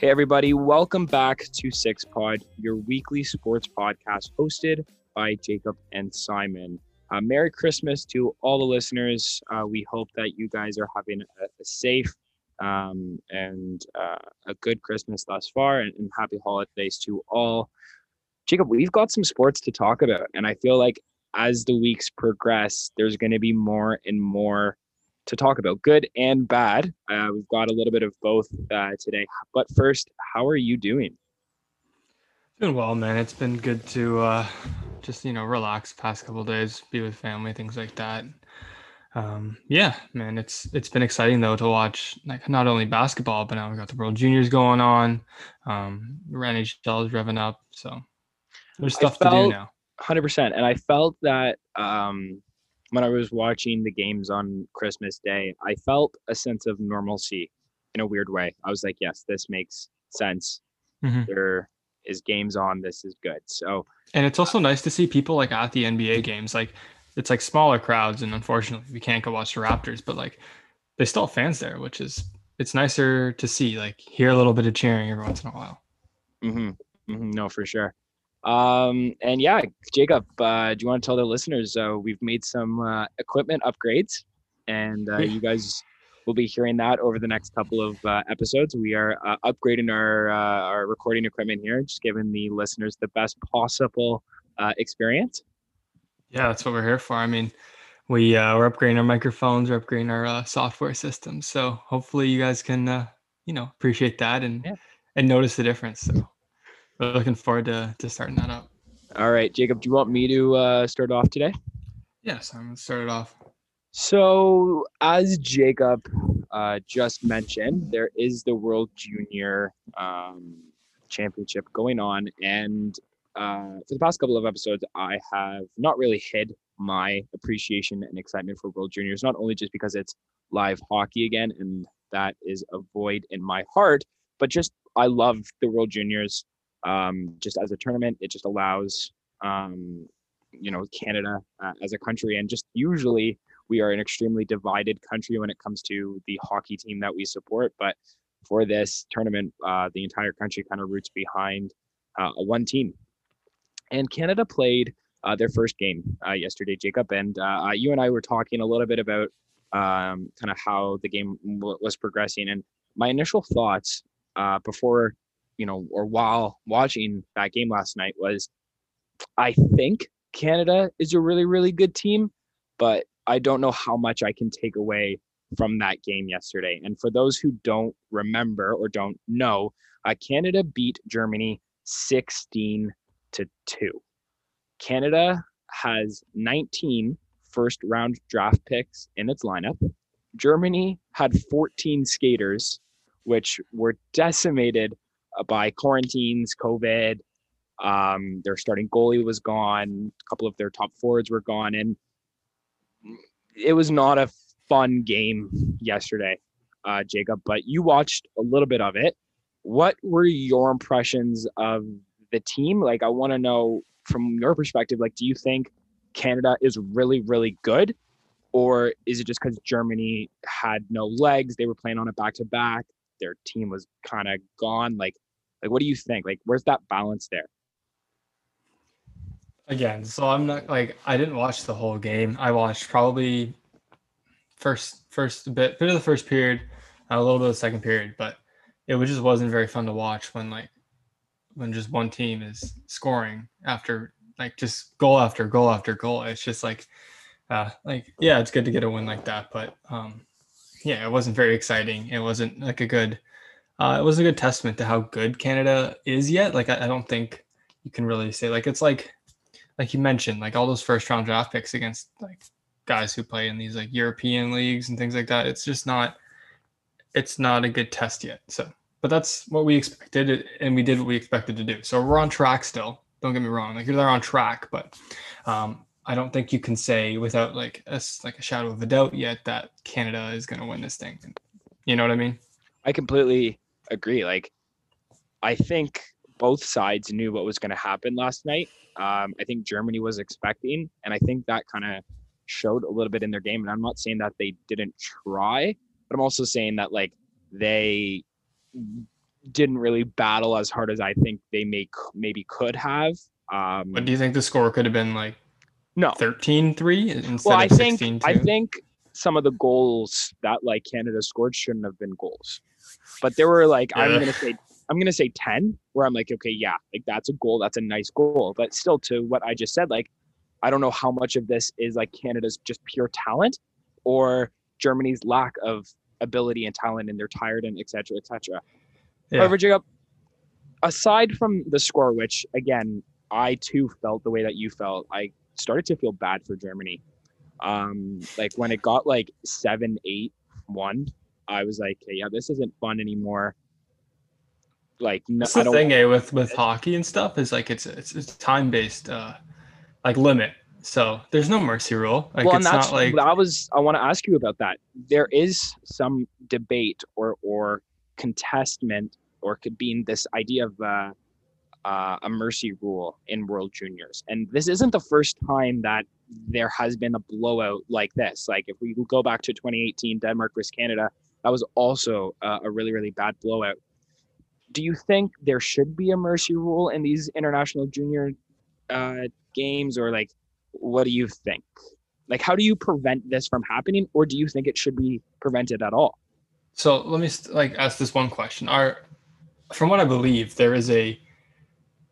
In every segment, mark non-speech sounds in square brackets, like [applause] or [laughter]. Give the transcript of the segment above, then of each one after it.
Hey, everybody, welcome back to Six Pod, your weekly sports podcast hosted by Jacob and Simon. Uh, Merry Christmas to all the listeners. Uh, we hope that you guys are having a, a safe um, and uh, a good Christmas thus far, and, and happy holidays to all. Jacob, we've got some sports to talk about, and I feel like as the weeks progress, there's going to be more and more to talk about, good and bad. Uh, we've got a little bit of both uh, today. But first, how are you doing? Doing well, man. It's been good to uh, just you know relax past couple days, be with family, things like that. Um, yeah, man. It's it's been exciting though to watch like not only basketball, but now we've got the World Juniors going on. Um, NHL is revving up, so there's stuff felt, to do now. Hundred percent, and I felt that um, when I was watching the games on Christmas Day, I felt a sense of normalcy in a weird way. I was like, yes, this makes sense. Mm-hmm. There is games on. This is good. So, and it's also nice to see people like at the NBA games. Like, it's like smaller crowds, and unfortunately, we can't go watch the Raptors, but like, they still have fans there, which is it's nicer to see. Like, hear a little bit of cheering every once in a while. Mm-hmm. mm-hmm. No, for sure. Um, and yeah, Jacob, uh, do you want to tell the listeners uh, we've made some uh, equipment upgrades, and uh, you guys will be hearing that over the next couple of uh, episodes. We are uh, upgrading our our recording equipment here, just giving the listeners the best possible experience. Yeah, that's what we're here for. I mean, we we're upgrading our microphones, we're upgrading our software systems. So hopefully, you guys can you know appreciate that and yeah. and notice the difference. So looking forward to, to starting that up. All right, Jacob, do you want me to uh, start off today? Yes, I'm going to start it off. So, as Jacob uh, just mentioned, there is the World Junior um, Championship going on. And uh, for the past couple of episodes, I have not really hid my appreciation and excitement for World Juniors, not only just because it's live hockey again, and that is a void in my heart, but just I love the World Juniors um, just as a tournament. It just allows, um, you know, Canada uh, as a country, and just usually we are an extremely divided country when it comes to the hockey team that we support. But for this tournament, uh, the entire country kind of roots behind uh, one team. And Canada played uh, their first game uh, yesterday, Jacob, and uh, you and I were talking a little bit about um, kind of how the game w- was progressing. And my initial thoughts before you know, or while watching that game last night was I think Canada is a really, really good team, but I don't know how much I can take away from that game yesterday. And for those who don't remember or don't know, uh, Canada beat Germany 16 to 2. Canada has 19 first round draft picks in its lineup. Germany had 14 skaters, which were decimated by quarantines, COVID. Um, their starting goalie was gone. A couple of their top forwards were gone, and it was not a fun game yesterday, uh, Jacob. But you watched a little bit of it. What were your impressions of the team? Like, I want to know from your perspective. Like, do you think Canada is really, really good, or is it just because Germany had no legs? They were playing on a back to back their team was kind of gone. Like, like what do you think? Like, where's that balance there? Again, so I'm not like I didn't watch the whole game. I watched probably first first bit bit of the first period, a little bit of the second period, but it just wasn't very fun to watch when like when just one team is scoring after like just goal after goal after goal. It's just like uh like yeah, it's good to get a win like that, but um yeah, it wasn't very exciting. It wasn't like a good. Uh, it was a good testament to how good Canada is yet. Like I, I don't think you can really say like it's like like you mentioned like all those first round draft picks against like guys who play in these like European leagues and things like that. It's just not it's not a good test yet. So, but that's what we expected and we did what we expected to do. So we're on track still. Don't get me wrong. Like they're on track, but um, I don't think you can say without like a, like a shadow of a doubt yet that Canada is going to win this thing. You know what I mean? I completely agree. Like, I think both sides knew what was going to happen last night. Um, I think Germany was expecting, and I think that kind of showed a little bit in their game. And I'm not saying that they didn't try, but I'm also saying that like they didn't really battle as hard as I think they may maybe could have. Um, But do you think the score could have been like no, 13-3 instead well, I of think 16-2? I think some of the goals that like Canada scored shouldn't have been goals, but there were like I'm gonna say I'm gonna say ten, where I'm like, okay, yeah, like that's a goal, that's a nice goal, but still to what I just said, like I don't know how much of this is like Canada's just pure talent or Germany's lack of ability and talent, and they're tired and et cetera, et cetera. Yeah. However, Jacob, aside from the score, which again, I too felt the way that you felt, I started to feel bad for Germany. Um, like when it got like seven, eight, one, I was like, okay, yeah, this isn't fun anymore. Like, no, That's I the thing, eh, with with hockey and stuff is like it's it's, it's time based, uh, like limit. So there's no mercy rule. Like well, it's not like that was. I want to ask you about that. There is some debate or or contestment or could be in this idea of uh, uh, a mercy rule in World Juniors, and this isn't the first time that there has been a blowout like this. Like if we go back to 2018 Denmark versus Canada, that was also uh, a really really bad blowout. Do you think there should be a mercy rule in these international junior uh, games, or like, what do you think? Like, how do you prevent this from happening, or do you think it should be prevented at all? So let me like ask this one question. Are from what I believe, there is a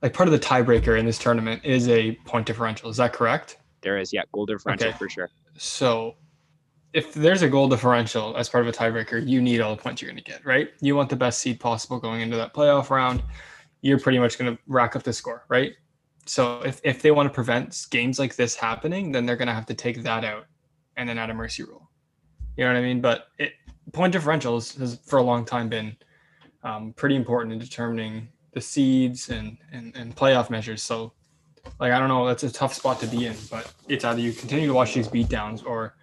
like part of the tiebreaker in this tournament is a point differential. Is that correct? There is, yeah, goal differential Okay. for sure. So if there's a goal differential as part of a tiebreaker, you need all the points you're going to get, right? You want the best seed possible going into that playoff round. You're pretty much going to rack up the score, right? So if, if they want to prevent games like this happening, then they're going to have to take that out and then add a mercy rule. You know what I mean? But it, point differentials has for a long time been um, pretty important in determining the seeds and, and, and playoff measures. So like I don't know, that's a tough spot to be in, but it's either you continue to watch these beatdowns or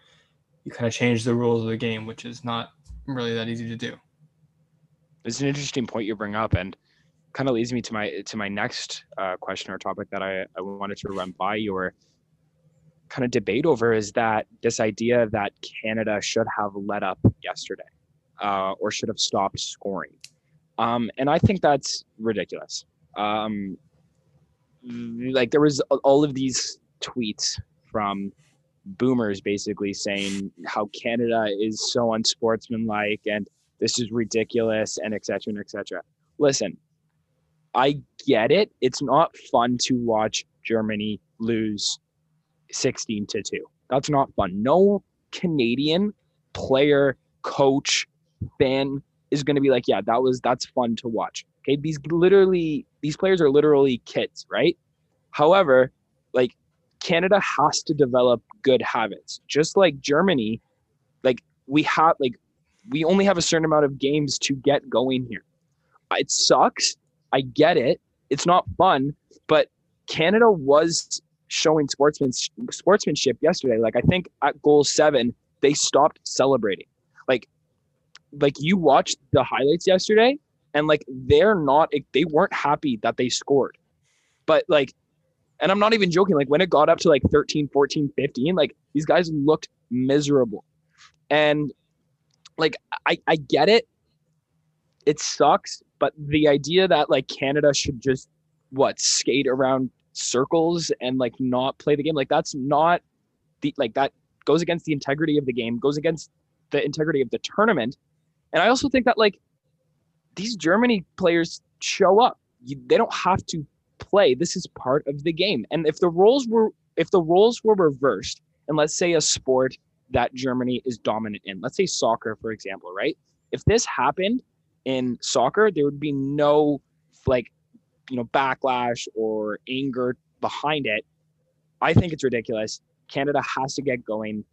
you kind of change the rules of the game, which is not really that easy to do. It's an interesting point you bring up, and kind of leads me to my to my next uh, question or topic that I, I wanted to run by your kind of debate over is that this idea that Canada should have let up yesterday uh, or should have stopped scoring. Um, and I think that's ridiculous. Um, like there was all of these tweets from boomers basically saying how Canada is so unsportsmanlike and this is ridiculous and et cetera and et cetera. Listen, I get it. It's not fun to watch Germany lose 16 to 2. That's not fun. No Canadian player, coach, fan is going to be like, yeah, that was that's fun to watch. Okay, these literally these players are literally kids, right? However, like Canada has to develop good habits. Just like Germany, like we have like we only have a certain amount of games to get going here. It sucks. I get it. It's not fun, but Canada was showing sportsman sportsmanship yesterday. Like I think at goal 7, they stopped celebrating. Like like you watched the highlights yesterday and like they're not they weren't happy that they scored. But like and I'm not even joking like when it got up to like 13, 14, 15, like these guys looked miserable. And like I I get it. It sucks, but the idea that like Canada should just what skate around circles and like not play the game like that's not the like that goes against the integrity of the game, goes against the integrity of the tournament. And I also think that like these Germany players show up. You, they don't have to play. This is part of the game. And if the roles were if the roles were reversed, and let's say a sport that Germany is dominant in, let's say soccer, for example, right? If this happened in soccer, there would be no like you know backlash or anger behind it. I think it's ridiculous. Canada has to get going.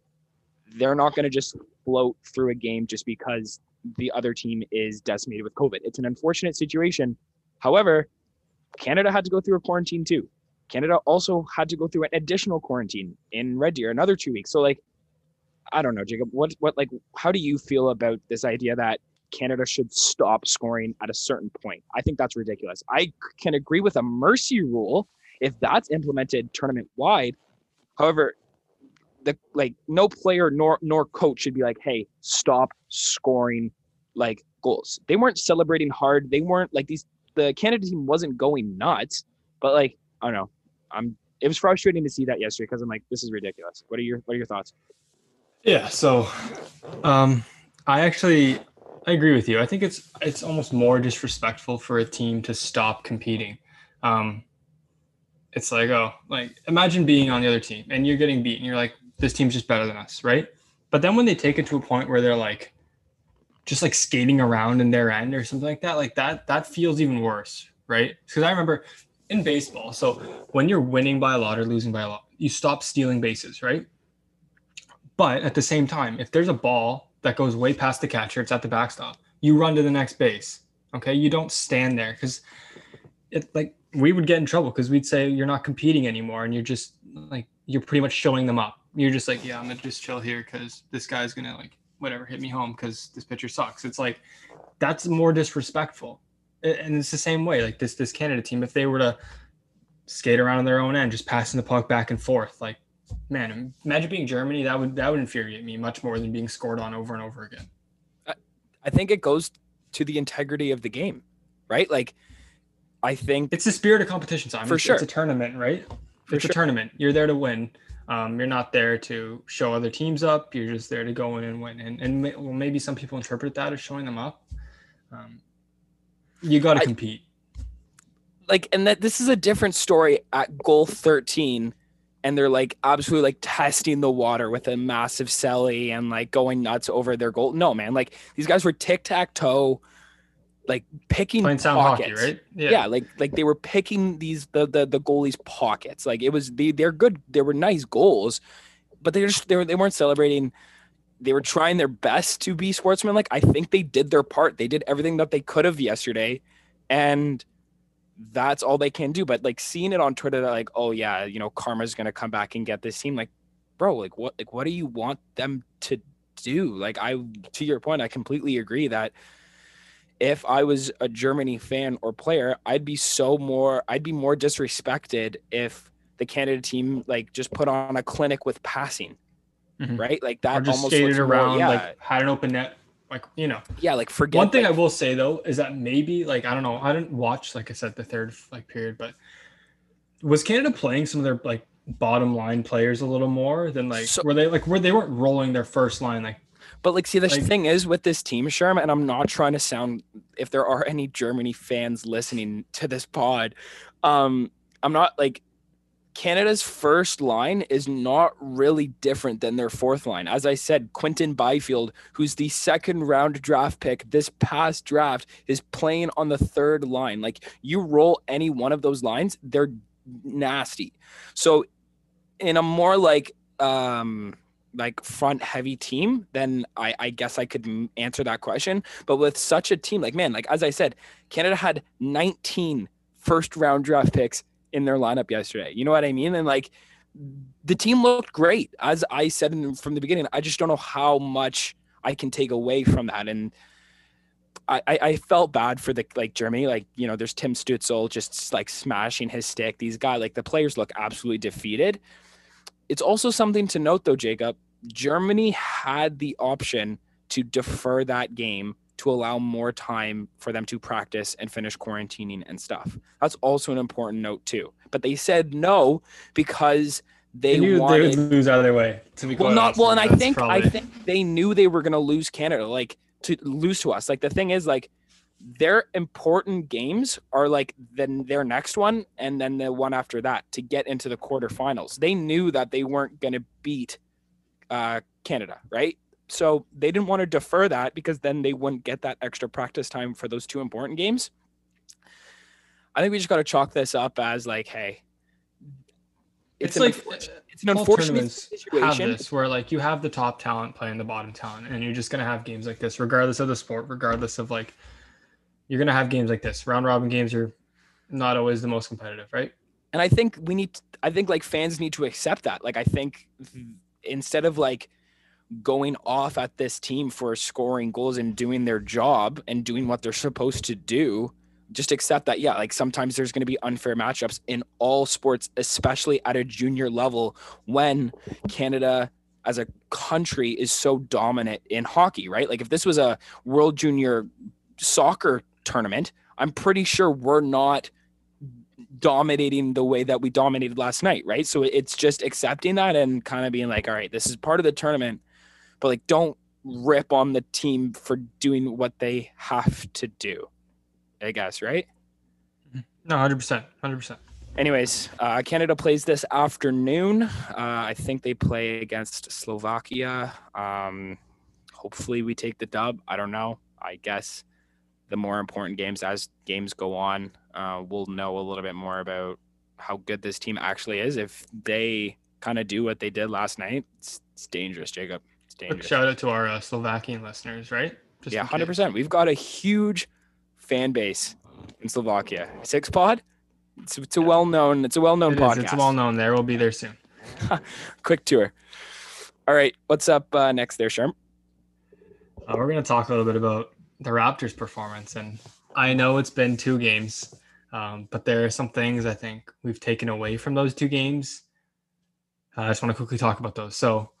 They're not going to just float through a game just because the other team is decimated with COVID. It's an unfortunate situation. However, Canada had to go through a quarantine too. Canada also had to go through an additional quarantine in Red Deer, another two weeks. So like, I don't know, Jacob. What what like how do you feel about this idea that Canada should stop scoring at a certain point. I think that's ridiculous. I can agree with a mercy rule if that's implemented tournament wide. However, the like no player nor nor coach should be like, hey, stop scoring like goals. They weren't celebrating hard. They weren't like these. The Canada team wasn't going nuts, but like I don't know. I'm. It was frustrating to see that yesterday because I'm like, this is ridiculous. What are your What are your thoughts? Yeah. So, um, I actually I agree with you. I think it's it's almost more disrespectful for a team to stop competing. Um, it's like, oh, like imagine being on the other team and you're getting beat and You're like, this team's just better than us, right? But then when they take it to a point where they're like, just like skating around in their end or something like that, like that, that feels even worse, right? Because I remember in baseball, so when you're winning by a lot or losing by a lot, you stop stealing bases, right? But at the same time, if there's a ball that goes way past the catcher, it's at the backstop, you run to the next base. Okay. You don't stand there because it like we would get in trouble because we'd say you're not competing anymore and you're just like you're pretty much showing them up. You're just like, yeah, I'm gonna just chill here because this guy's gonna like whatever hit me home because this pitcher sucks. It's like that's more disrespectful. And it's the same way. Like this this Canada team, if they were to skate around on their own end, just passing the puck back and forth, like man, imagine being Germany. That would that would infuriate me much more than being scored on over and over again. I think it goes to the integrity of the game, right? Like I think it's the spirit of competition, Simon. For it's, sure. It's a tournament, right? For it's sure. a tournament. You're there to win. Um, you're not there to show other teams up. You're just there to go in and win. And, and may, well, maybe some people interpret that as showing them up. Um, you got to compete. like and that this is a different story at goal 13 and they're like absolutely like testing the water with a massive celly and like going nuts over their goal. No, man, like these guys were tic-tac-toe like picking Playing sound pockets. hockey, right? Yeah. like like they were picking these the the the goalies pockets. Like it was they they're good. They were nice goals, but they just they were they weren't celebrating. They were trying their best to be sportsmen. Like I think they did their part. They did everything that they could have yesterday, and that's all they can do. But like seeing it on Twitter, that like, oh yeah, you know, karma's gonna come back and get this team. Like, bro, like what like what do you want them to do? Like I to your point, I completely agree that if I was a Germany fan or player, I'd be so more I'd be more disrespected if the Canada team like just put on a clinic with passing, Mhm. right? Like Or that just almost skated looks more- around, yeah, like had an open net. Like, you know, yeah, like forget One thing like, I will say though is that maybe like I don't know, I didn't watch like I said the third like period, but was Canada playing some of their like bottom line players a little more than like So- were they like were they weren't rolling their first line like But like, see, the Like- thing is with this team, Sherm, and I'm not trying to sound. If there are any Germany fans listening to this pod, um, I'm not like Canada's first line is not really different than their fourth line. As I said, Quinton Byfield, who's the second round draft pick this past draft, is playing on the third line. Like you roll any one of those lines, they're nasty. So in a more like um like front heavy team, then I, I guess I could m- answer that question. But with such a team, like man, like as I said, Canada had 19 first round draft picks in their lineup yesterday. You know what I mean? And like the team looked great. As I said in, from the beginning, I just don't know how much I can take away from that. And I, I, felt bad for the like Germany. Like, you know, there's Tim Stützle just like smashing his stick. These guys, like the players look absolutely defeated. It's also something to note though, Jacob. Germany had the option to defer that game to allow more time for them to practice and finish quarantining and stuff. That's also an important note too. But they said no because they, they knew wanted they would lose out of their way. To be well, not well, and. I That's think I think they knew they were gonna lose Canada, like to lose to us. Like the thing is, like their important games are like then their next one and then the one after that to get into the quarterfinals. They knew that they weren't gonna beat uh, Canada, right? So they didn't want to defer that because then they wouldn't get that extra practice time for those two important games. I think we just got to chalk this up as like, hey, it's, an like unfortunate- it's an unfortunate tournaments have situation. this where like you have the top talent playing the bottom talent and you're just gonna have games like this regardless of the sport regardless of like you're gonna have games like this. Round robin games are not always the most competitive right? And I think we need I think like fans need to accept that. Like I think instead of like going off at this team for scoring goals and doing their job and doing what they're supposed to do just accept that yeah like sometimes there's going to be unfair matchups in all sports especially at a junior level when canada as a country is so dominant in hockey right? Like if this was a world junior soccer tournament i'm pretty sure we're not dominating the way that we dominated last night right so it's just accepting that and kind of being like all right this is part of the tournament but like don't rip on the team for doing what they have to do I guess, right? No, hundred percent, hundred percent. Anyways, uh, Canada plays this afternoon. Uh, I think they play against Slovakia. Um, hopefully, we take the dub. I don't know. I guess the more important games, as games go on, uh, we'll know a little bit more about how good this team actually is. If they kind of do what they did last night, it's, it's dangerous, Jacob. It's dangerous. Shout out to our uh, Slovakian listeners, right? Just yeah, hundred percent. We've got a huge fan base in Slovakia. Six Pod. It's, it's a well known. It's a well known podcast. It's well known. There, we'll be there soon. [laughs] Quick tour. All right, what's up uh, next there, Sherm? Uh, we're going to talk a little bit about the Raptors' performance, and I know it's been two games, um, but there are some things I think we've taken away from those two games. Uh, I just want to quickly talk about those. So,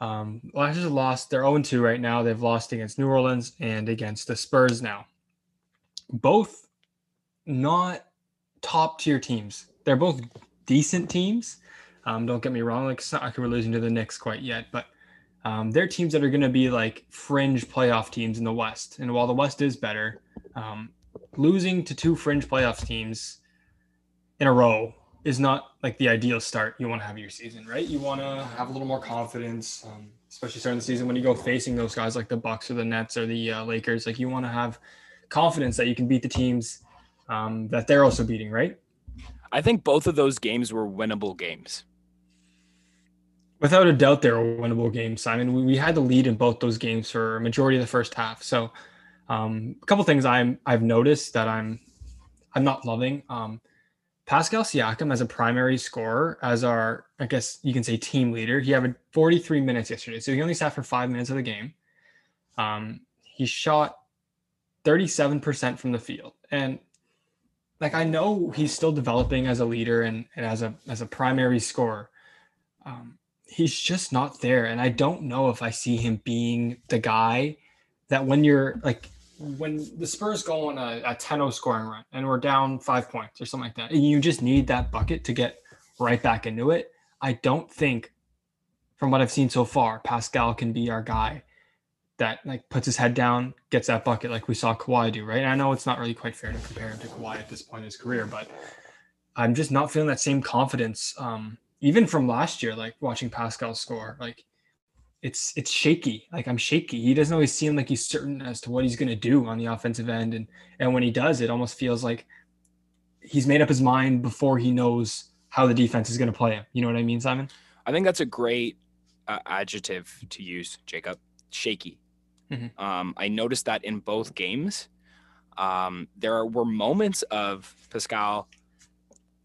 um, Raptors lost. They're 0 2 right now. They've lost against New Orleans and against the Spurs now both not top tier teams. They're both decent teams. Um, don't get me wrong. Like it's not like we're losing to the Knicks quite yet, but um, they're teams that are going to be like fringe playoff teams in the West. And while the West is better, um, losing to two fringe playoff teams in a row is not like the ideal start you want to have your season, right? You want to have a little more confidence, um, especially starting the season when you go facing those guys like the Bucks or the Nets or the uh, Lakers. Like you want to have confidence that you can beat the teams um, that they're also beating, right? I think both of those games were winnable games. Without a doubt, they were winnable games, Simon. We, we had the lead in both those games for a majority of the first half. So, um, a couple things I'm I've noticed that I'm I'm not loving. Um, Pascal Siakam as a primary scorer, as our I guess you can say team leader. He had 43 minutes yesterday, so he only sat for five minutes of the game. Um, he shot 37% from the field. And like I know he's still developing as a leader and, and as a as a primary scorer. Um, he's just not there. And I don't know if I see him being the guy that when you're like when the Spurs go on a, a 10-0 scoring run and we're down five points or something like that, and you just need that bucket to get right back into it. I don't think, from what I've seen so far, Pascal can be our guy that like puts his head down, gets that bucket like we saw Kawhi do, right? And I know it's not really quite fair to compare him to Kawhi at this point in his career, but I'm just not feeling that same confidence. Um, even from last year, like watching Pascal score, like it's it's shaky. Like I'm shaky. He doesn't always seem like he's certain as to what he's gonna do on the offensive end. And and when he does, it almost feels like he's made up his mind before he knows how the defense is gonna play him. You know what I mean, Simon? I think that's a great uh, adjective to use, Jacob. Shaky. Mm-hmm. Um, I noticed that in both games. Um, there were moments of Pascal,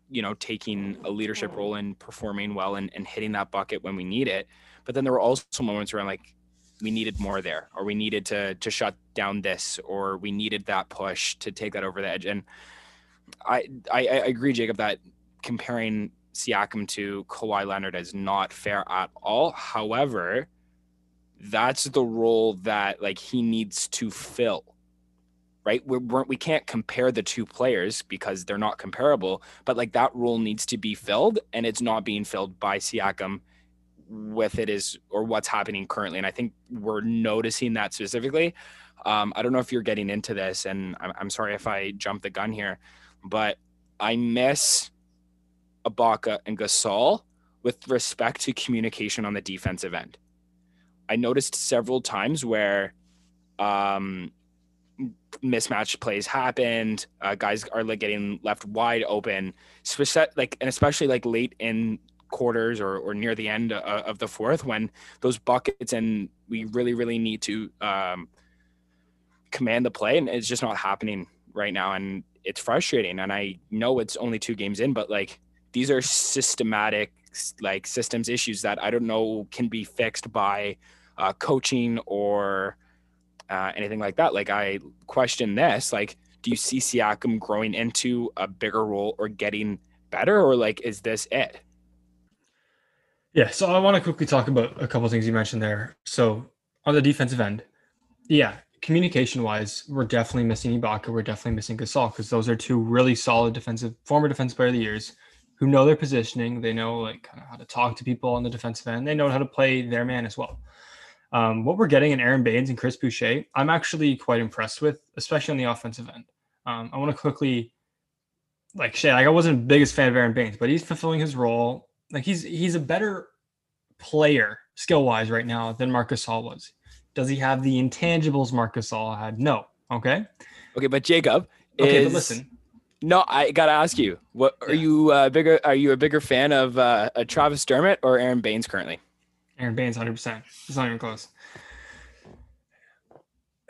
you know, taking a leadership mm-hmm. role and performing well and, and hitting that bucket when we need it. But then there were also moments where I'm like, we needed more there, or we needed to to shut down this, or we needed that push to take that over the edge. And I I, I agree, Jacob, that comparing Siakam to Kawhi Leonard is not fair at all. However, that's the role that like he needs to fill right? We're, we're, we can not compare the two players because they're not comparable but like that role needs to be filled and it's not being filled by Siakam with it is or what's happening currently and i think we're noticing that specifically. Um, i don't know if you're getting into this and I'm, I'm sorry if i jumped the gun here but i miss Ibaka and Gasol with respect to communication on the defensive end. I noticed several times where um, mismatch plays happened. Uh, guys are like getting left wide open, like and especially like late in quarters or, or near the end uh, of the fourth when those buckets and we really really need to um, command the play and it's just not happening right now and it's frustrating and I know it's only two games in but like these are systematic like systems issues that I don't know can be fixed by uh, coaching or uh, anything like that. Like I question this. Like, do you see Siakam growing into a bigger role or getting better, or like is this it? Yeah, so I want to quickly talk about a couple things you mentioned there. So on the defensive end, yeah, communication wise, we're definitely missing Ibaka. We're definitely missing Gasol because those are two really solid defensive former defensive player of the years who know their positioning. They know like kind of how to talk to people on the defensive end. They know how to play their man as well. Um, what we're getting in Aron Baynes and Chris Boucher, I'm actually quite impressed with, especially on the offensive end. Um, I want to quickly, like, Shay, like I wasn't the biggest fan of Aron Baynes, but he's fulfilling his role. Like he's he's a better player skill wise right now than Marcus Hall was. Does he have the intangibles Marcus Hall had? No. Okay. Okay, but Jacob. Okay, is, but listen. No, I gotta ask you. What are Yeah. you uh, bigger? Are you a bigger fan of uh, a Travis Dermott or Aron Baynes currently? Aron Baynes, hundred percent. It's not even close.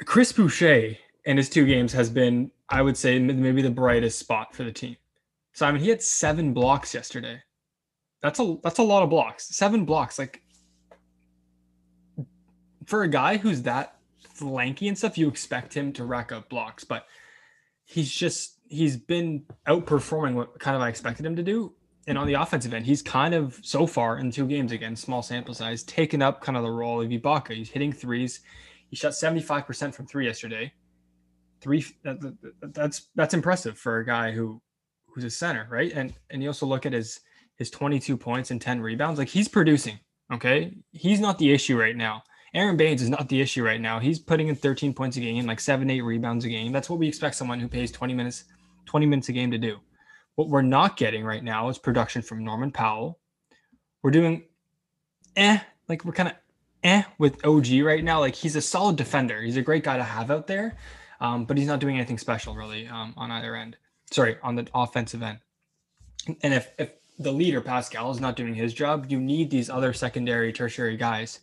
Chris Boucher in his two games has been, I would say, maybe the brightest spot for the team. Simon, he had seven blocks yesterday. That's a that's a lot of blocks. Seven blocks, like for a guy who's that lanky and stuff, you expect him to rack up blocks, but he's just he's been outperforming what kind of I expected him to do. And on the offensive end, he's kind of so far in two games again, small sample size, taken up kind of the role of Ibaka. He's hitting threes. He shot 75% from three yesterday. Three that, that- that's that's impressive for a guy who who's a center, right? And and you also look at his his 22 points and 10 rebounds. Like he's producing. Okay. He's not the issue right now. Aron Baynes is not the issue right now. He's putting in 13 points a game, like seven, eight rebounds a game. That's what we expect someone who pays 20 minutes, 20 minutes a game to do. What we're not getting right now is production from Norman Powell. We're doing eh, like we're kind of eh with OG right now. Like he's a solid defender. He's a great guy to have out there, um, but he's not doing anything special really um, on either end. Sorry, on the offensive end. And if if the leader Pascal is not doing his job, you need these other secondary, tertiary guys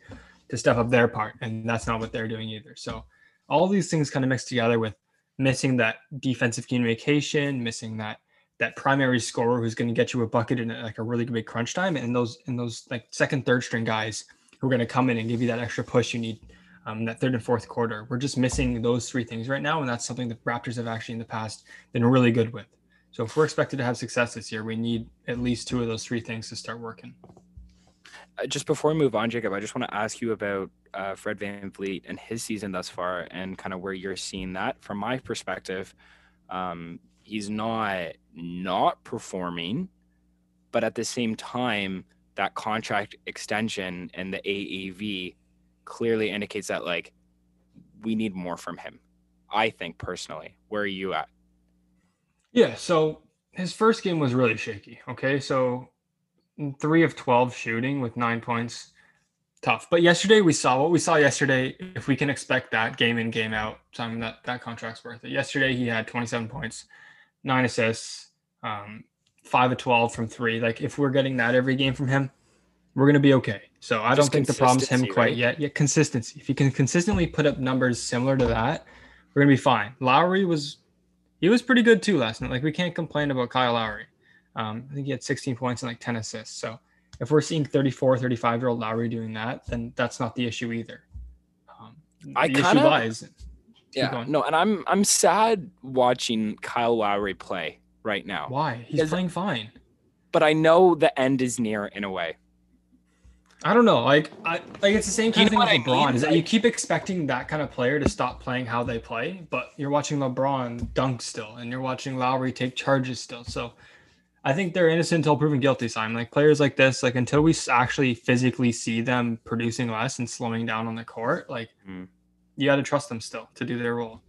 to step up their part, and that's not what they're doing either. So all these things kind of mixed together with missing that defensive communication, missing that that primary scorer who's going to get you a bucket in like a really big crunch time, and those and those like second, third string guys who are going to come in and give you that extra push you need. Um, that third and fourth quarter, we're just missing those three things right now, and that's something the Raptors have actually in the past been really good with. So if we're expected to have success this year, we need at least two of those three things to start working. Uh, just before we move on, Jacob, I just want to ask you about uh, Fred VanVleet and his season thus far, and kind of where you're seeing that. From my perspective, um, he's not not performing, but at the same time, that contract extension and the AAV clearly indicates that like we need more from him. I think personally. Where are you at? Yeah, so his first game was really shaky. Okay, so three of 12 shooting with nine points. Tough. But yesterday we saw what we saw yesterday. If we can expect that game in, game out, Simon, that, that contract's worth it. Yesterday he had 27 points, nine assists, um, five of 12 from three. Like if we're getting that every game from him, we're gonna be okay. So I don't think the problem's him quite right? yet. Yet consistency. If you can consistently put up numbers similar to that, we're gonna be fine. Lowry was he was pretty good too last night. Like we can't complain about Kyle Lowry. Um, I think he had 16 points and like 10 assists. So if we're seeing 34, 35 year old Lowry doing that, then that's not the issue either. Um, I kinda- lies. Yeah. No, and I'm I'm sad watching Kyle Lowry play right now. Why? He's playing fine. But I know the end is near in a way. I don't know. Like, I like it's the same kind You of thing with I LeBron. mean? Is that you keep expecting that kind of player to stop playing how they play, but you're watching LeBron dunk still, and you're watching Lowry take charges still. So, I think they're innocent until proven guilty. Simon, like players like this, like until we actually physically see them producing less and slowing down on the court, like Mm. You got to trust them still to do their role.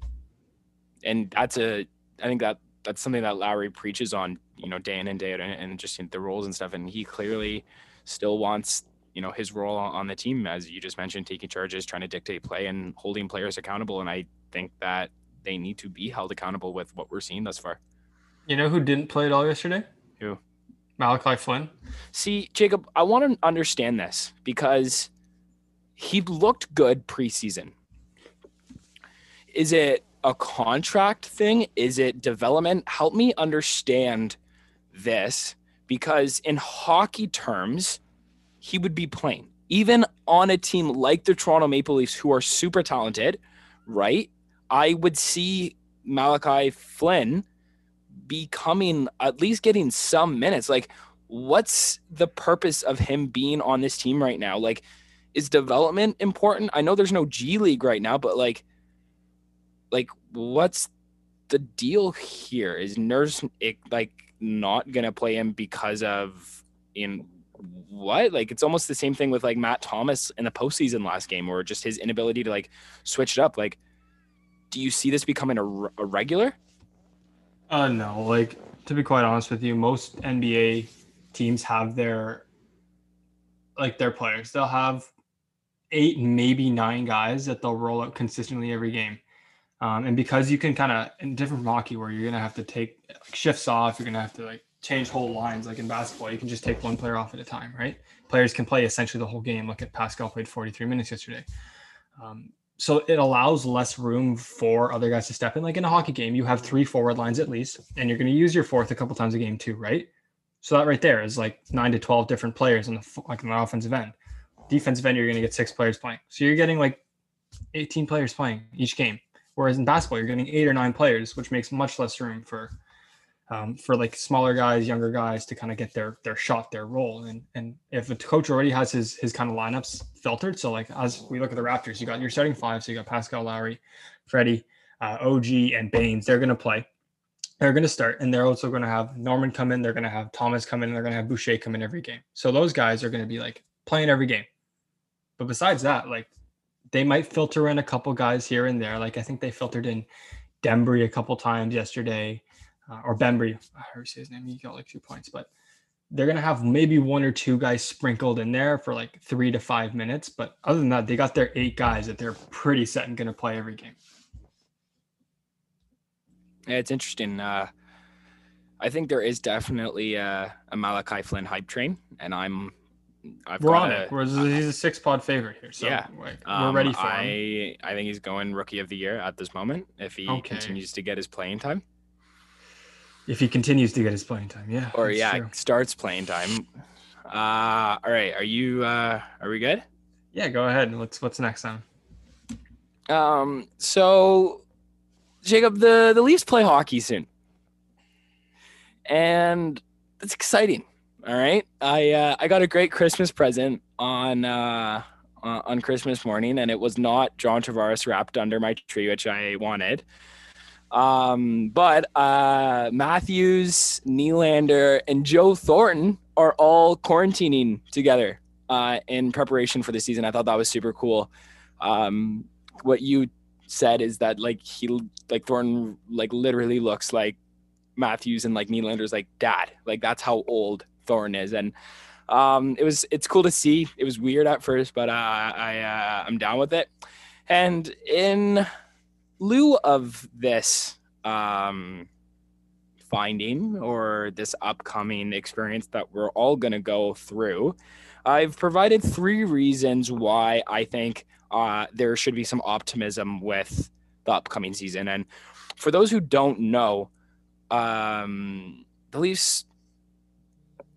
And that's a I think that that's something that Lowry preaches on, you know, day in and day out and, just the roles and stuff. And he clearly still wants, you know, his role on on the team, as you just mentioned, taking charges, trying to dictate play and holding players accountable. And I think that they need to be held accountable with what we're seeing thus far. You know who didn't play at all yesterday? Who? Malachi Flynn. See, Jacob, I want to understand this because he looked good preseason. Is it a contract thing? Is it development? Help me understand this because, in hockey terms, he would be playing. even on a team like the Toronto Maple Leafs, who are super talented, right? I would see Malachi Flynn becoming at least getting some minutes. Like, what's the purpose of him being on this team right now? Like, is development important? I know there's no G League right now, but like, like what's the deal here? Is Nurse like not gonna play him because of in what? Like it's almost the same thing with like Matt Thomas in the postseason last game, or just his inability to like switch it up. Like, do you see this becoming a, a regular? Uh, no. Like to be quite honest with you, most NBA teams have their like their players. They'll have eight, maybe nine guys that they'll roll out consistently every game. Um, and because you can kind of, in different hockey, where you're gonna have to take like, shifts off, you're gonna have to like change whole lines. Like in basketball, you can just take one player off at a time, right? Players can play essentially the whole game. Look at Pascal played 43 minutes yesterday. Um, so it allows less room for other guys to step in. Like in a hockey game, you have three forward lines at least, and you're going to use your fourth a couple times a game too, right? So that right there is like nine to 12 different players in the like on the offensive end defensive end, you're going to get six players playing. So you're getting like 18 players playing each game. Whereas in basketball, you're getting eight or nine players, which makes much less room for um, for like smaller guys, younger guys to kind of get their their shot, their role. And and if a coach already has his his kind of lineups filtered, so like as we look at the Raptors, you got your starting five, so you got Pascal Lowry, Freddie, uh, OG, and Baynes. They're going to play. They're going to start, and they're also going to have Norman come in. They're going to have Thomas come in, and they're going to have Boucher come in every game. So those guys are going to be like playing every game. But besides that, like they might filter in a couple guys here and there. Like I think they filtered in Dembry a couple times yesterday, uh, or Bembry. I heard say his name. He got like two points, but they're gonna have maybe one or two guys sprinkled in there for like three to five minutes. But other than that, they got their eight guys that they're pretty set and gonna play every game. Yeah, it's interesting. Uh, I think there is definitely a, a Malachi Flynn hype train, and I'm I've we're on it. We're, he's a six pod favorite here, so yeah, like, we're um, ready for I, him. I think he's going rookie of the year at this moment if he okay. continues to get his playing time. If he continues to get his playing time, yeah. Or yeah, true. starts playing time. Uh, all right. Are you? Uh, are we good? Yeah, go ahead. What's what's next on? Um. So, Jacob, the the Leafs play hockey soon, and it's exciting all right. I uh, I got a great Christmas present on uh, on Christmas morning, and it was not John Tavares wrapped under my tree, which I wanted. Um, but uh, Matthews, Nylander, and Joe Thornton are all quarantining together uh, in preparation for the season. I thought that was super cool. Um, what you said is that like he like Thornton like literally looks like Matthews and like Nylander's like dad. Like that's how old Thorn is, and um, it was it's cool to see. It was weird at first, but uh, I uh, I'm down with it. And in lieu of this um, finding or this upcoming experience that we're all going to go through, I've provided three reasons why I think uh, there should be some optimism with the upcoming season. And for those who don't know, um, the Leafs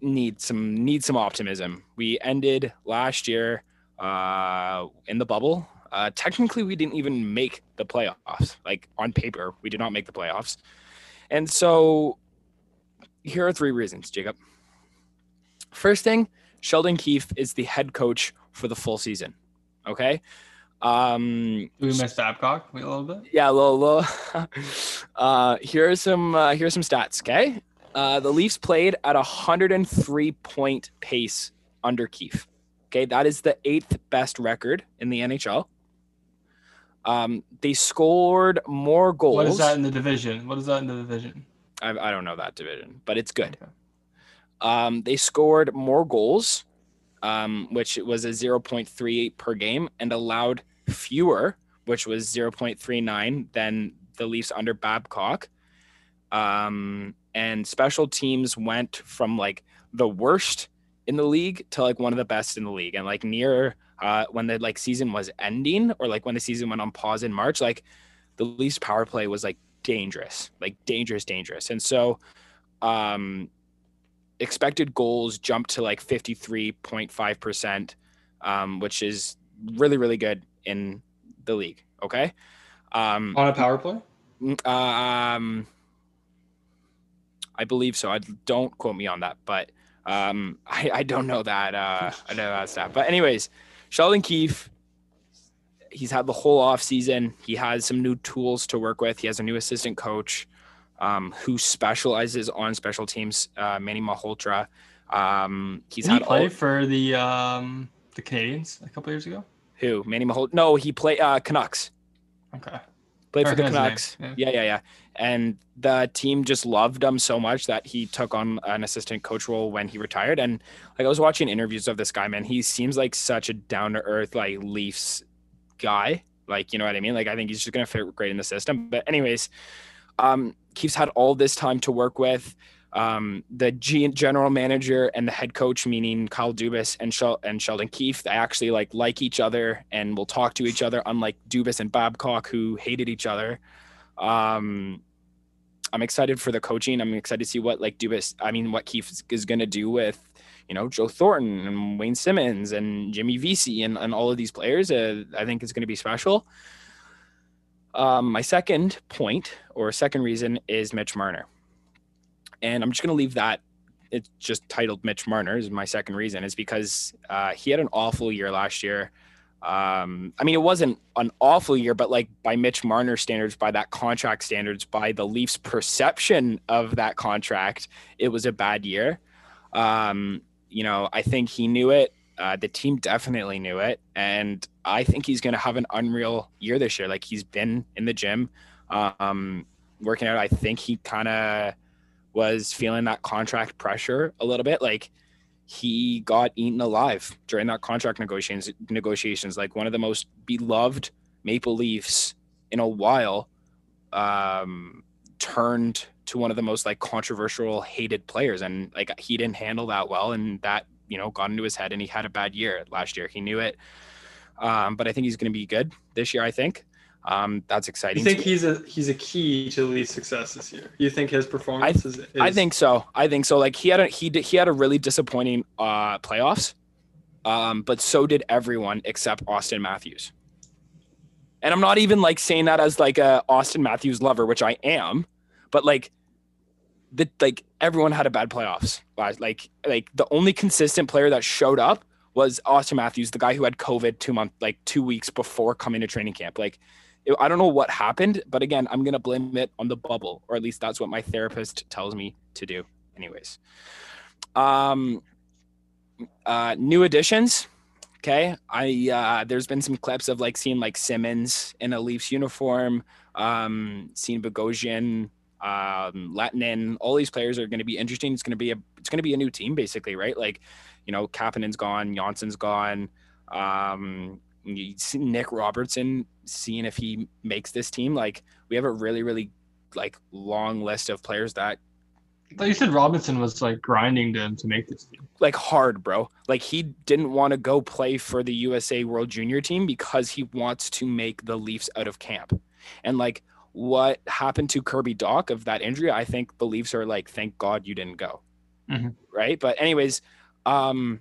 need some need some optimism. We ended last year uh, in the bubble. Uh, technically, we didn't even make the playoffs. Like on paper, we did not make the playoffs. And so, here are three reasons, Jacob. First thing, Sheldon Keefe is the head coach for the full season. Okay. Um, we missed Babcock a little bit. Yeah, a little, little. [laughs] uh, here are some uh, here are some stats. Okay, uh, the Leafs played at a 103 point pace under Keefe. Okay, that is the eighth best record in the NHL. Um, they scored more goals. What is that in the division? What is that in the division? I, I don't know that division, but it's good. Okay. Um, they scored more goals, um, which was a 0.38 per game, and allowed fewer, which was 0.39 than the Leafs under Babcock. Um, and special teams went from like the worst in the league to like one of the best in the league and like near uh, when the like season was ending or like when the season went on pause in march like the Leafs power play was like dangerous like dangerous dangerous and so um expected goals jumped to like 53.5% um, which is really really good in the league. Okay. Um, On a power play? Mm, Um, I believe so. I don't quote me on that, but um, [laughs] I, I don't know that. Uh, I know that stat. But anyways, Sheldon Keefe, he's had the whole off season. He has some new tools to work with. He has a new assistant coach um, who specializes on special teams, uh, Manny Malhotra. Um, he's Did he had play all, for the um the Canadiens a couple years ago? who Manny Malhotra. No, he played uh, Canucks. Okay. played for the Canucks. name, Yeah, yeah, yeah. And the team just loved him so much that he took on an assistant coach role when he retired. And like I was watching interviews of this guy, man, he seems like such a down to earth like Leafs guy. Like, you know what I mean? Like I think he's just gonna fit great in the system. But anyways, um, had all this time to work with. Um, the G- general manager and the head coach, meaning Kyle Dubas and Shel- and Sheldon Keefe, they actually like like each other and will talk to each other. Unlike Dubas and Babcock, who hated each other. Um, I'm excited for the coaching. I'm excited to see what like Dubas, I mean, what Keefe is, is going to do with, you know, Joe Thornton and Wayne Simmonds and Jimmy Vesey and, and all of these players. Uh, I think it's going to be special. Um, my second point or second reason is Mitch Marner. And I'm just going to leave that. It's just titled Mitch Marner is my second reason is because uh, he had an awful year last year. Um, I mean, it wasn't an awful year, but like by Mitch Marner standards, by that contract standards, by the Leafs' perception of that contract, it was a bad year. Um, you know, I think he knew it. Uh, the team definitely knew it, and I think he's going to have an unreal year this year. Like he's been in the gym, um, working out. I think he kind of was feeling that contract pressure a little bit. Like he got eaten alive during that contract negotiations. Negotiations, like one of the most beloved Maple Leafs in a while, um, turned to one of the most like controversial, hated players, and like he didn't handle that well, and that you know got into his head, and he had a bad year last year. He knew it, um, but I think he's going to be good this year. I think um, that's exciting. You think he's a he's a key to Leafs success this year? You think his performance is, is I think so. I think so. Like he had a he did, he had a really disappointing uh playoffs, um, but so did everyone except Austin Matthews. And I'm not even like saying that as like a Austin Matthews lover, which I am, but like the like everyone had a bad playoffs. Like like the only consistent player that showed up was Austin Matthews, the guy who had COVID two month like two weeks before coming to training camp. Like I don't know what happened, but again, I'm gonna blame it on the bubble, or at least that's what my therapist tells me to do. Anyways, um, uh, new additions. Okay, I uh, there's been some clips of like seeing like Simmonds in a Leafs uniform, um, seeing Bogosian, um, Lehtonen. All these players are going to be interesting. It's going to be a it's going to be a new team basically, right? Like, you know, Kapanen's gone, Johnsson's gone. Um, Nick Robertson seeing if he makes this team. Like, we have a really really like long list of players that I thought you said Robinson was like grinding to to make this team. like hard, bro. Like he didn't want to go play for the USA World Junior team because he wants to make the Leafs out of camp. And like what happened to Kirby Dach of that injury, I think the Leafs are like, thank God you didn't go. Mhm. Right. But anyways, um,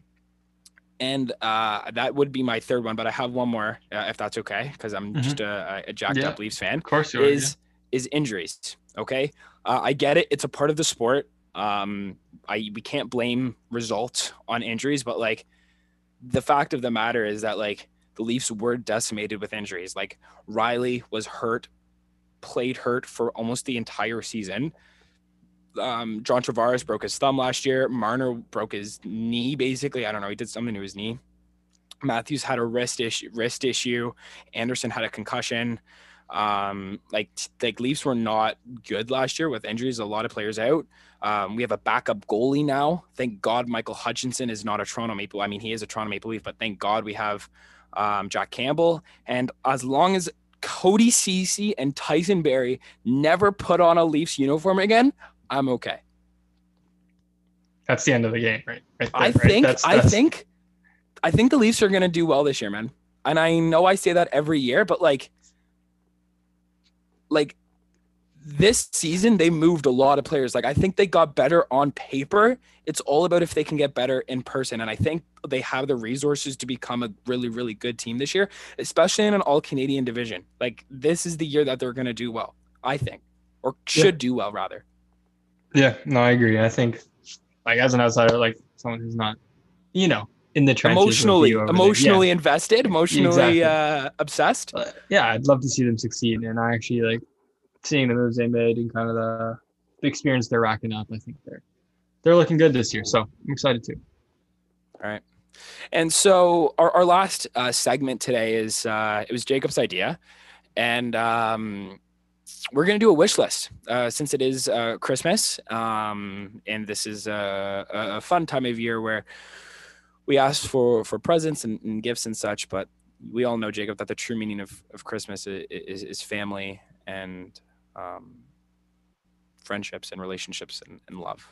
and uh, that would be my third one, but I have one more, uh, if that's okay, because I'm Mhm. just a, a jacked Yeah. up Leafs fan Of course, you are. is is injuries. Okay, uh, I get it; it's a part of the sport. Um, I we can't blame results on injuries, but like the fact of the matter is that like the Leafs were decimated with injuries. Like Rielly was hurt, played hurt for almost the entire season. Um, John Tavares broke his thumb last year. Marner broke his knee. Basically, I don't know. He did something to his knee. Matthews had a wrist issue. Wrist issue. Anderson had a concussion. Um, like like Leafs were not good last year with injuries. A lot of players out. Um, we have a backup goalie now. Thank God Michael Hutchinson is not a Toronto Maple. I mean, he is a Toronto Maple Leaf, but thank God we have um, Jack Campbell. And as long as Cody Ceci and Tyson Barrie never put on a Leafs uniform again, I'm okay. That's the end of the game, right? right I there, right? think That's- I think I think the Leafs are gonna do well this year, man. And I know I say that every year, but like like this season they moved a lot of players. Like I think they got better on paper. It's all about if they can get better in person. And I think they have the resources to become a really, really good team this year, especially in an all Canadian division. Like this is the year that they're gonna do well, I think. Or should yeah. do well rather. Yeah, no, I agree. I think like as an outsider, like someone who's not, you know, in the emotionally emotionally yeah. invested emotionally exactly. uh, obsessed uh, yeah i'd love to see them succeed and i actually like seeing the moves they made and kind of the, the experience they're racking up i think they're they're looking good this year so i'm excited too all right and so our, our last uh, segment today is uh, it was jacob's idea and um, we're going to do a wish list uh, since it is uh, christmas um, and this is a, a, fun time of year where we ask for for presents and, and, gifts and such, but we all know Jacob that the true meaning of, of Christmas is, is, family and um, friendships and relationships and, and, love.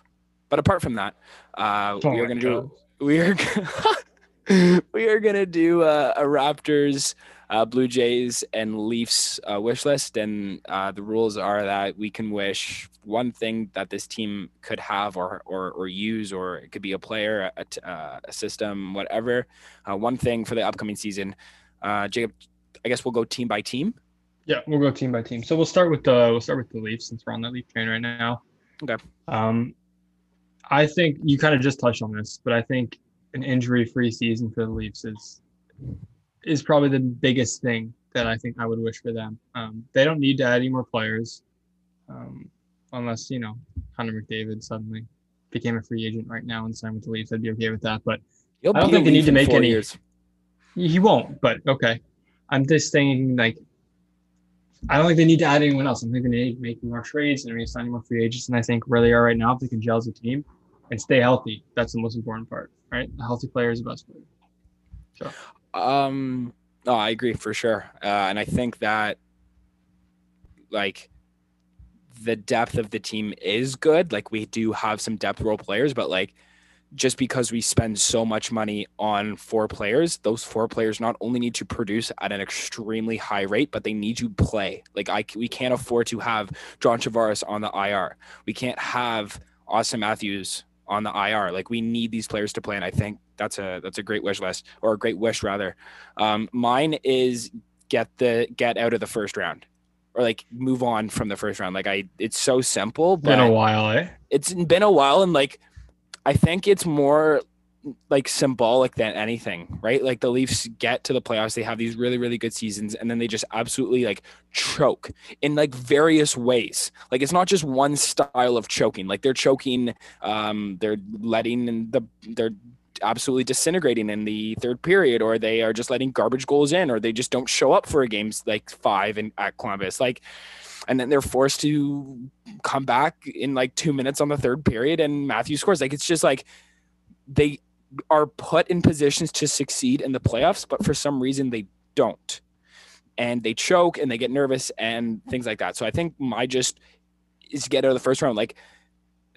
But apart from that, uh, we are going to do we are [laughs] [laughs] we are going to do uh, a Raptors uh, Blue Jays and Leafs uh, wish list, and uh, the rules are that we can wish one thing that this team could have or or, or use, or it could be a player, a, uh, a system, whatever. Uh, one thing for the upcoming season. Uh, Jacob, I guess we'll go team by team. Yeah, we'll go team by team. So we'll start with the we'll start with the Leafs since we're on that Leaf train right now. Okay. Um, I think you kind of just touched on this, but I think an injury-free season for the Leafs is is probably the biggest thing that I think I would wish for them. Um, they don't need to add any more players, um, unless you know Connor McDavid suddenly became a free agent right now and signed with the Leafs. I'd be okay with that, but He'll I don't think they need to make any. Years. He won't, but okay. I'm just saying, like I don't think they need to add anyone else. I'm thinking they need to make more trades and re-signing more free agents. And I think where they are right now, if they can gel as a team and stay healthy, that's the most important part, right? A healthy player is the best player. So. Um, no, I agree for sure, uh, and I think that like the depth of the team is good. Like we do have some depth role players, but like just because we spend so much money on four players, those four players not only need to produce at an extremely high rate, but they need to play. Like I, we can't afford to have John Tavares on the IR. We can't have Austin Matthews on the IR. Like we need these players to play, and I think that's a that's a great wish list or a great wish rather. Um, mine is get the get out of the first round or like move on from the first round. Like I, it's so simple. But been a while, eh? It's been a while, and like I think it's more like symbolic than anything, right? Like the Leafs get to the playoffs, they have these really, really good seasons, and then they just absolutely like choke in like various ways. Like it's not just one style of choking. Like they're choking, um, they're letting the they're absolutely disintegrating in the third period, or they are just letting garbage goals in, or they just don't show up for a games like five in at Columbus. Like and then they're forced to come back in like two minutes on the third period and Matthew scores. Like it's just like they are put in positions to succeed in the playoffs, but for some reason they don't. And they choke and they get nervous and things like that. So I think my just is get out of the first round. Like,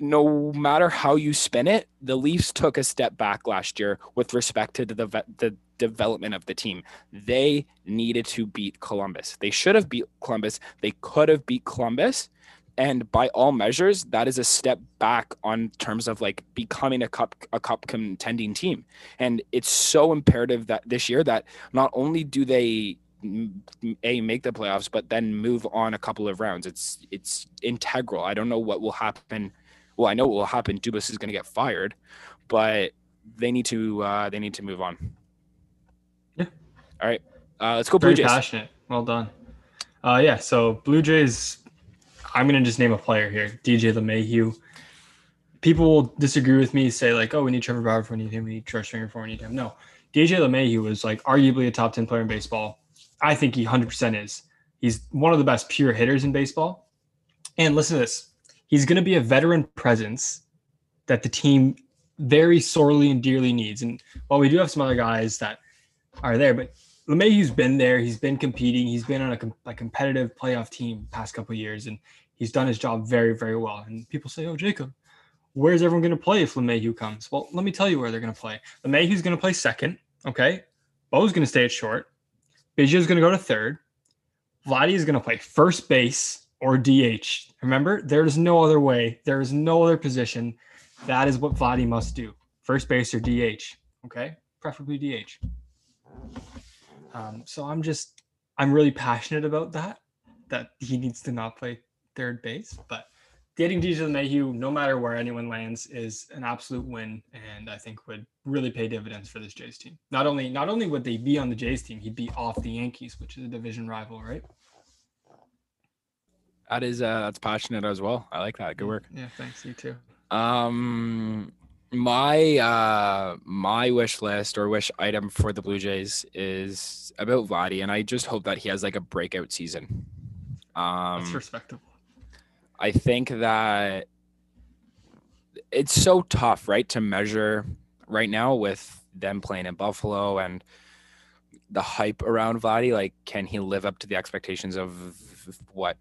no matter how you spin it, the Leafs took a step back last year with respect to the, the development of the team. They needed to beat Columbus. They should have beat Columbus. They could have beat Columbus and by all measures that is a step back on terms of like becoming a cup a cup contending team. And it's so imperative that this year that not only do they a make the playoffs but then move on a couple of rounds. It's it's integral. I don't know what will happen. Well i know what will happen. Dubas is going to get fired but they need to uh they need to move on. Yeah. All right. Uh let's go blue Very jays. passionate. Well done. Uh yeah so blue jays I'm gonna just name a player here, DJ LeMahieu. People will disagree with me, say like, "Oh, we need Trevor Bauer for we need him. We need George Springer for we need him." No, DJ LeMahieu was like arguably a top ten player in baseball. I think he 100% is. He's one of the best pure hitters in baseball. And listen to this: he's gonna be a veteran presence that the team very sorely and dearly needs. And while we do have some other guys that are there, but LeMahieu's been there. He's been competing. He's been on a, a competitive playoff team past couple years, and he's done his job very, very well. And people say, "Oh, Jacob, where's everyone going to play if LeMahieu comes?" Well, let me tell you where they're going to play. LeMahieu's going to play second. Okay, Bo's going to stay at short. Biggio's going to go to third. Vladdy is going to play first base or DH. Remember, there is no other way. There is no other position. That is what Vladdy must do. First base or DH. Okay, preferably DH. Um, so I'm just, I'm really passionate about that. That he needs to not play third base, but getting DJ LeMahieu, no matter where anyone lands, is an absolute win, and I think would really pay dividends for this Jays team. Not only, not only would they be on the Jays team, he'd be off the Yankees, which is a division rival, right? That is uh that's passionate as well. I like that. Good work. Yeah, thanks. You too. Um my uh my wish list or wish item for the Blue Jays is about Vladdy, and I just hope that he has like a breakout season. Um That's respectable. I think that it's so tough, right, to measure right now with them playing in Buffalo and the hype around Vladdy. Like, can he live up to the expectations of what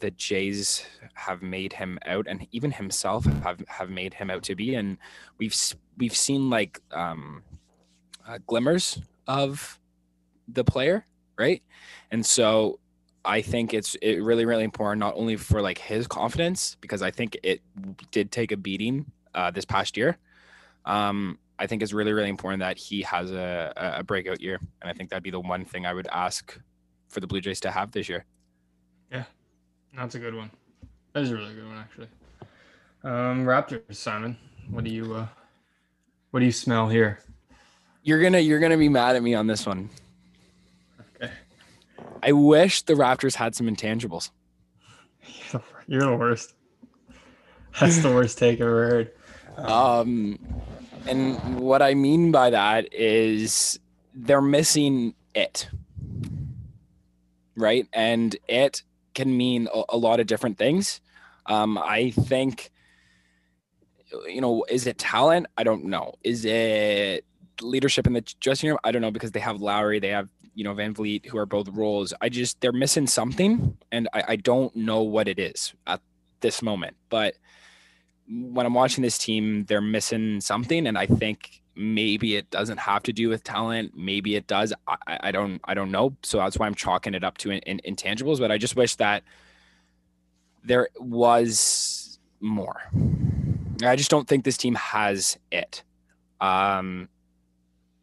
the Jays have made him out, and even himself have have made him out to be? And we've we've seen like um, uh, glimmers of the player, right? And so I think it's it really really important not only for like his confidence because I think it did take a beating uh, this past year. Um, I think it's really really important that he has a, a breakout year, and I think that'd be the one thing I would ask for the Blue Jays to have this year. That's a good one. That is a really good one, actually. Um, Raptors, Simon. What do you uh, what do you smell here? You're gonna you're gonna be mad at me on this one. Okay. I wish the Raptors had some intangibles. [laughs] You're the worst. That's the worst take I've ever heard. Um, and what I mean by that is they're missing it, right? And it can mean a, a lot of different things. Um, I think, you know, is it talent? I don't know. Is it leadership in the dressing room? I don't know because they have Lowry, they have you know VanVleet, who are both roles. I just they're missing something, and I, I don't know what it is at this moment. But when I'm watching this team, they're missing something, and I think maybe it doesn't have to do with talent. Maybe it does. I, I don't I don't know. So that's why I'm chalking it up to in, in, intangibles. But I just wish that there was more. I just don't think this team has it. Um,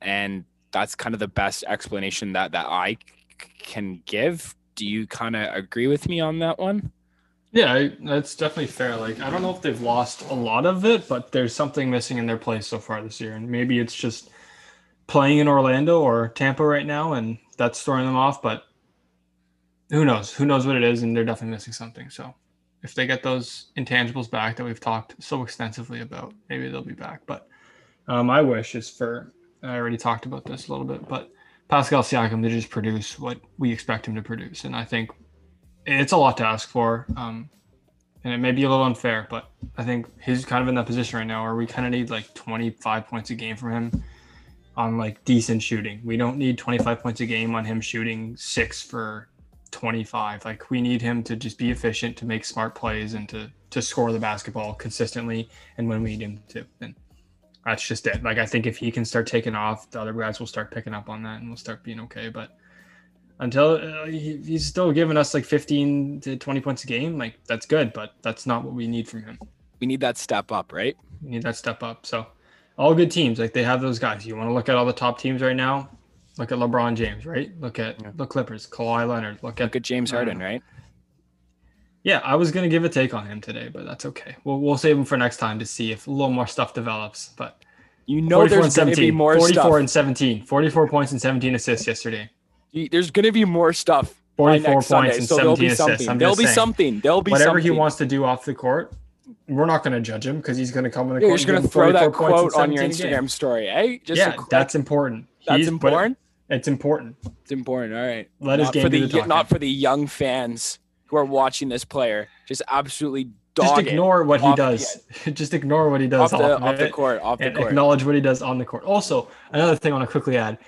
and that's kind of the best explanation that that I c- can give. Do you kind of agree with me on that one? Yeah, I, that's definitely fair. Like, I don't know if they've lost a lot of it, but there's something missing in their play so far this year, and maybe it's just playing in Orlando or Tampa right now, and that's throwing them off. But who knows? Who knows what it is? And they're definitely missing something. So, if they get those intangibles back that we've talked so extensively about, maybe they'll be back. But um, my wish is for I already talked about this a little bit, but Pascal Siakam to just produce what we expect him to produce, and I think it's a lot to ask for. Um, and it may be a little unfair, but I think he's kind of in that position right now where we kind of need like 25 points a game from him on like decent shooting. We don't need 25 points a game on him shooting six for 25. Like we need him to just be efficient, to make smart plays, and to to score the basketball consistently and when we need him to. And that's just it. Like I think if he can start taking off, the other guys will start picking up on that and we'll start being okay. But until uh, he, he's still giving us like 15 to 20 points a game, like that's good, but that's not what we need from him. We need that step up, right? We need that step up. So all good teams, like they have those guys. You want to look at all the top teams right now? Look at LeBron James, right? Look at Yeah. the Clippers, Kawhi Leonard. Look at Look at James Harden, right? yeah. I was gonna give a take on him today, but that's okay. We'll we'll save him for next time to see if a little more stuff develops. But You know 44 there's going to be more 44 stuff. and 17, 44 points and 17 assists yesterday. There's going to be more stuff. by 44 next Sunday, points and so there'll 17 be assists. something. There'll be saying. something. There'll be Whatever something. he wants to do off the court, we're not going to judge him because he's going to come in the Yeah, you're court. just going to throw that 44 points and quote on your 17 a game. Instagram story, eh? Just yeah, quick- that's important. that's He's- important. It's important. It's important. All right. Let his not game for the, the not for the young fans who are watching this player. Just absolutely Just ignore what he does. [laughs] Just ignore what he does off the off, off the court. Off the court. acknowledge what he does on the court. Also, another thing I want to quickly add.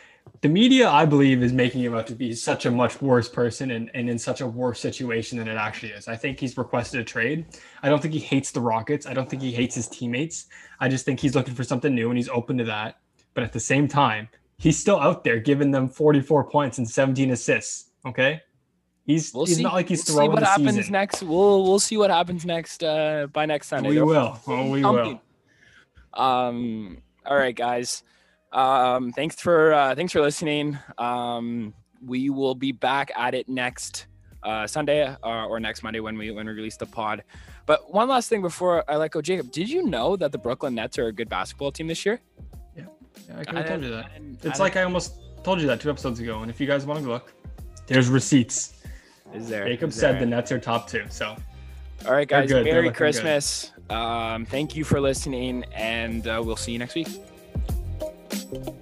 The media, I believe, is making him out to be such a much worse person and, and in such a worse situation than it actually is. I think he's requested a trade. I don't think he hates the Rockets. I don't think he hates his teammates. I just think he's looking for something new and he's open to that. But at the same time, he's still out there giving them 44 points and 17 assists. Okay. He's We'll he's see. not like he's throwing. we'll see what happens season. next. We'll we'll see what happens next uh, by next Sunday. We will. Oh, we will. Um, all right, guys. Um, thanks for uh, thanks for listening. Um, we will be back at it next uh, Sunday uh, or next Monday when we when we release the pod. But one last thing before I let go, Jacob. Did you know that the Brooklyn Nets are a good basketball team this year? Yeah, I could have told you that. I It's I like I almost told you that two episodes ago. And if you guys want to look, there's receipts. is there? Jacob is said there? the Nets are top two. So All right, guys. Merry. Christmas. Um, thank you for listening, and uh, we'll see you next week. Thank you.